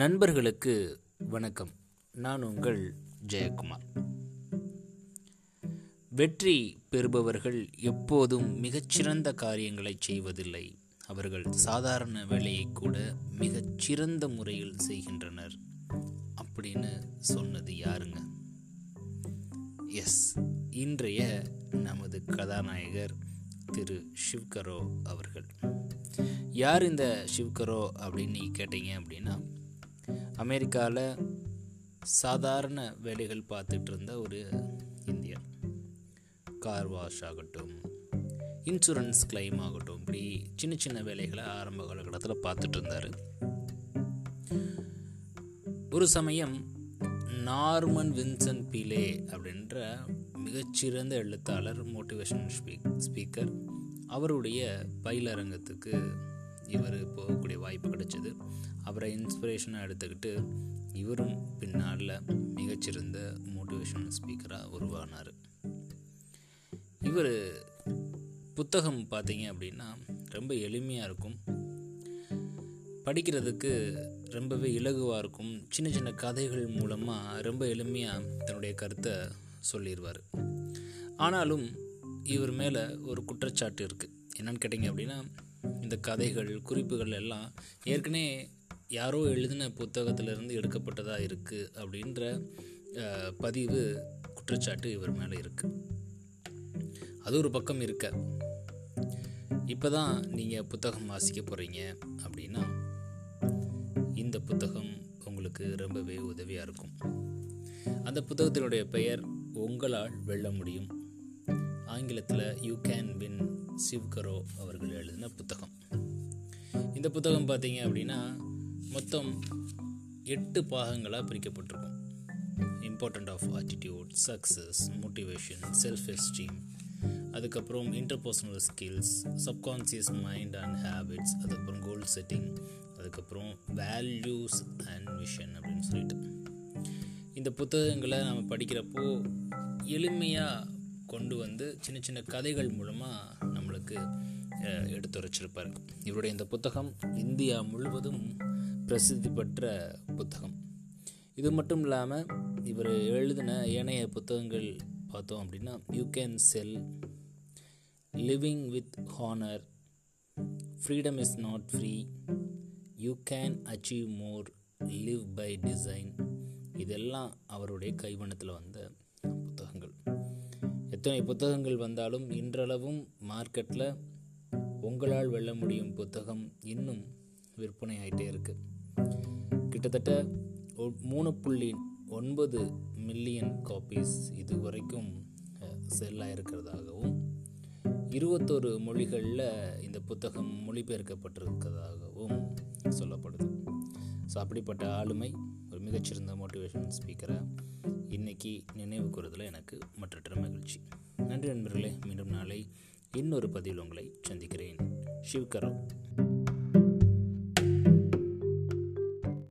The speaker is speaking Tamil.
நண்பர்களுக்கு வணக்கம். நான் உங்கள் ஜெயக்குமார். வெற்றி பெறுபவர்கள் எப்போதும் மிகச்சிறந்த காரியங்களை செய்வதில்லை. அவர்கள் சாதாரண வேலையை கூட மிகச்சிறந்த முறையில் செய்கின்றனர். அப்படின்னு சொன்னது யாருங்க? எஸ் இன்றைய நமது கதாநாயகர் திரு சிவ்கரோ அவர்கள். யார் இந்த சிவ்கரோ அப்படின்னு நீங்கள் கேட்டீங்க அப்படின்னா அமெரிக்காவில் சாதாரண வேலைகள் பார்த்துட்டு இருந்த ஒரு இந்தியன். கார் வாஷ் ஆகட்டும் இன்சூரன்ஸ் கிளைம் ஆகட்டும் இப்படி சின்ன சின்ன வேலைகளை ஆரம்ப காலகட்டத்தில் பார்த்துட்டு இருந்தார் ஒரு சமயம் நார்மன் வின்சன் பீலே அப்படின்ற மிகச்சிறந்த எழுத்தாளர் மோட்டிவேஷன் ஸ்பீக் ஸ்பீக்கர் அவருடைய பயிலரங்கத்துக்கு இவர் போகக்கூடிய வாய்ப்பு கிடைச்சது. அவரை இன்ஸ்பிரேஷனாக எடுத்துக்கிட்டு இவரும் பின்னால் மிகச்சிறந்த மோட்டிவேஷன் ஸ்பீக்கராக உருவானார். இவர் புத்தகம் பார்த்தீங்க அப்படின்னா ரொம்ப எளிமையாக இருக்கும். படிக்கிறதுக்கு ரொம்பவே இலகுவாக இருக்கும். சின்ன சின்ன கதைகள் மூலமாக ரொம்ப எளிமையாக தன்னுடைய கருத்தை சொல்லிடுவார் ஆனாலும் இவர் மேலே ஒரு குற்றச்சாட்டு இருக்குது என்னன்னு கேட்டிங்க அப்படின்னா இந்த கதைகள் குறிப்புகள் எல்லாம் ஏற்கனவே யாரோ எழுதின புத்தகத்திலிருந்து எடுக்கப்பட்டதாக இருக்குது அப்படின்ற பதிவு குற்றச்சாட்டு இவர் மேலே இருக்குது அது ஒரு பக்கம் இருக்க. இப்போ தான் நீங்கள் புத்தகம் வாசிக்க போகிறீங்க அப்படின்னா இந்த புத்தகம் உங்களுக்கு ரொம்பவே உதவியாக இருக்கும். அந்த புத்தகத்தினுடைய பெயர் உங்களால் வெல்ல முடியும். ஆங்கிலத்தில் யூ கேன் வின் சிவ்கரோ அவர்கள் எழுதின புத்தகம். இந்த புத்தகம் பார்த்தீங்க அப்படின்னா மொத்தம் எட்டு பாகங்களாக பிரிக்கப்பட்டிருக்கும். Important of attitude success motivation self esteem அதுக்கப்புறம் interpersonal skills subconscious mind and habits அதுக்கப்புறம் கோல் செட்டிங் அதுக்கப்புறம் வேல்யூஸ் அண்ட் மிஷன் அப்படின்னு சொல்லிட்டு. இந்த புத்தகங்களை நம்ம படிக்கிறப்போ எளிமையாக கொண்டு வந்து சின்ன சின்ன கதைகள் மூலமாக நம்மளுக்கு எடுத்துரைச்சிருப்பார் இவருடைய இந்த புத்தகம் இந்தியா முழுவதும் பிரசித்தி பெற்ற புத்தகம். இது மட்டும் இல்லாமல் இவர் எழுதின ஏனைய புத்தகங்கள் பார்த்தோம் அப்படின்னா you can sell living with honour freedom is not free you can achieve more live by design இதெல்லாம் அவருடைய கைவண்ணத்தில் வந்த எத்தனை புத்தகங்கள் வந்தாலும் இன்றளவும் மார்க்கெட்டில் உங்களால் வெல்ல முடியும் புத்தகம் இன்னும் விற்பனை ஆகிட்டே இருக்கு. கிட்டத்தட்ட மூணு புள்ளி ஒன்பது மில்லியன் காப்பீஸ் இது வரைக்கும் செல்லாக இருக்கிறதாகவும் இருபத்தொரு மொழிகளில் இந்த புத்தகம் மொழிபெயர்க்கப்பட்டிருக்கிறதாகவும் சொல்லப்படுது. ஸோ அப்படிப்பட்ட ஆளுமை ஒரு மிகச்சிறந்த மோட்டிவேஷன் ஸ்பீக்கராக இன்றைக்கி நினைவு கூறுதல் எனக்கு மற்றற்ற மகிழ்ச்சி. நன்றி நண்பர்களே மீண்டும் நாளை இன்னொரு பதிவில் உங்களை சந்திக்கிறேன். சிவ்கரம்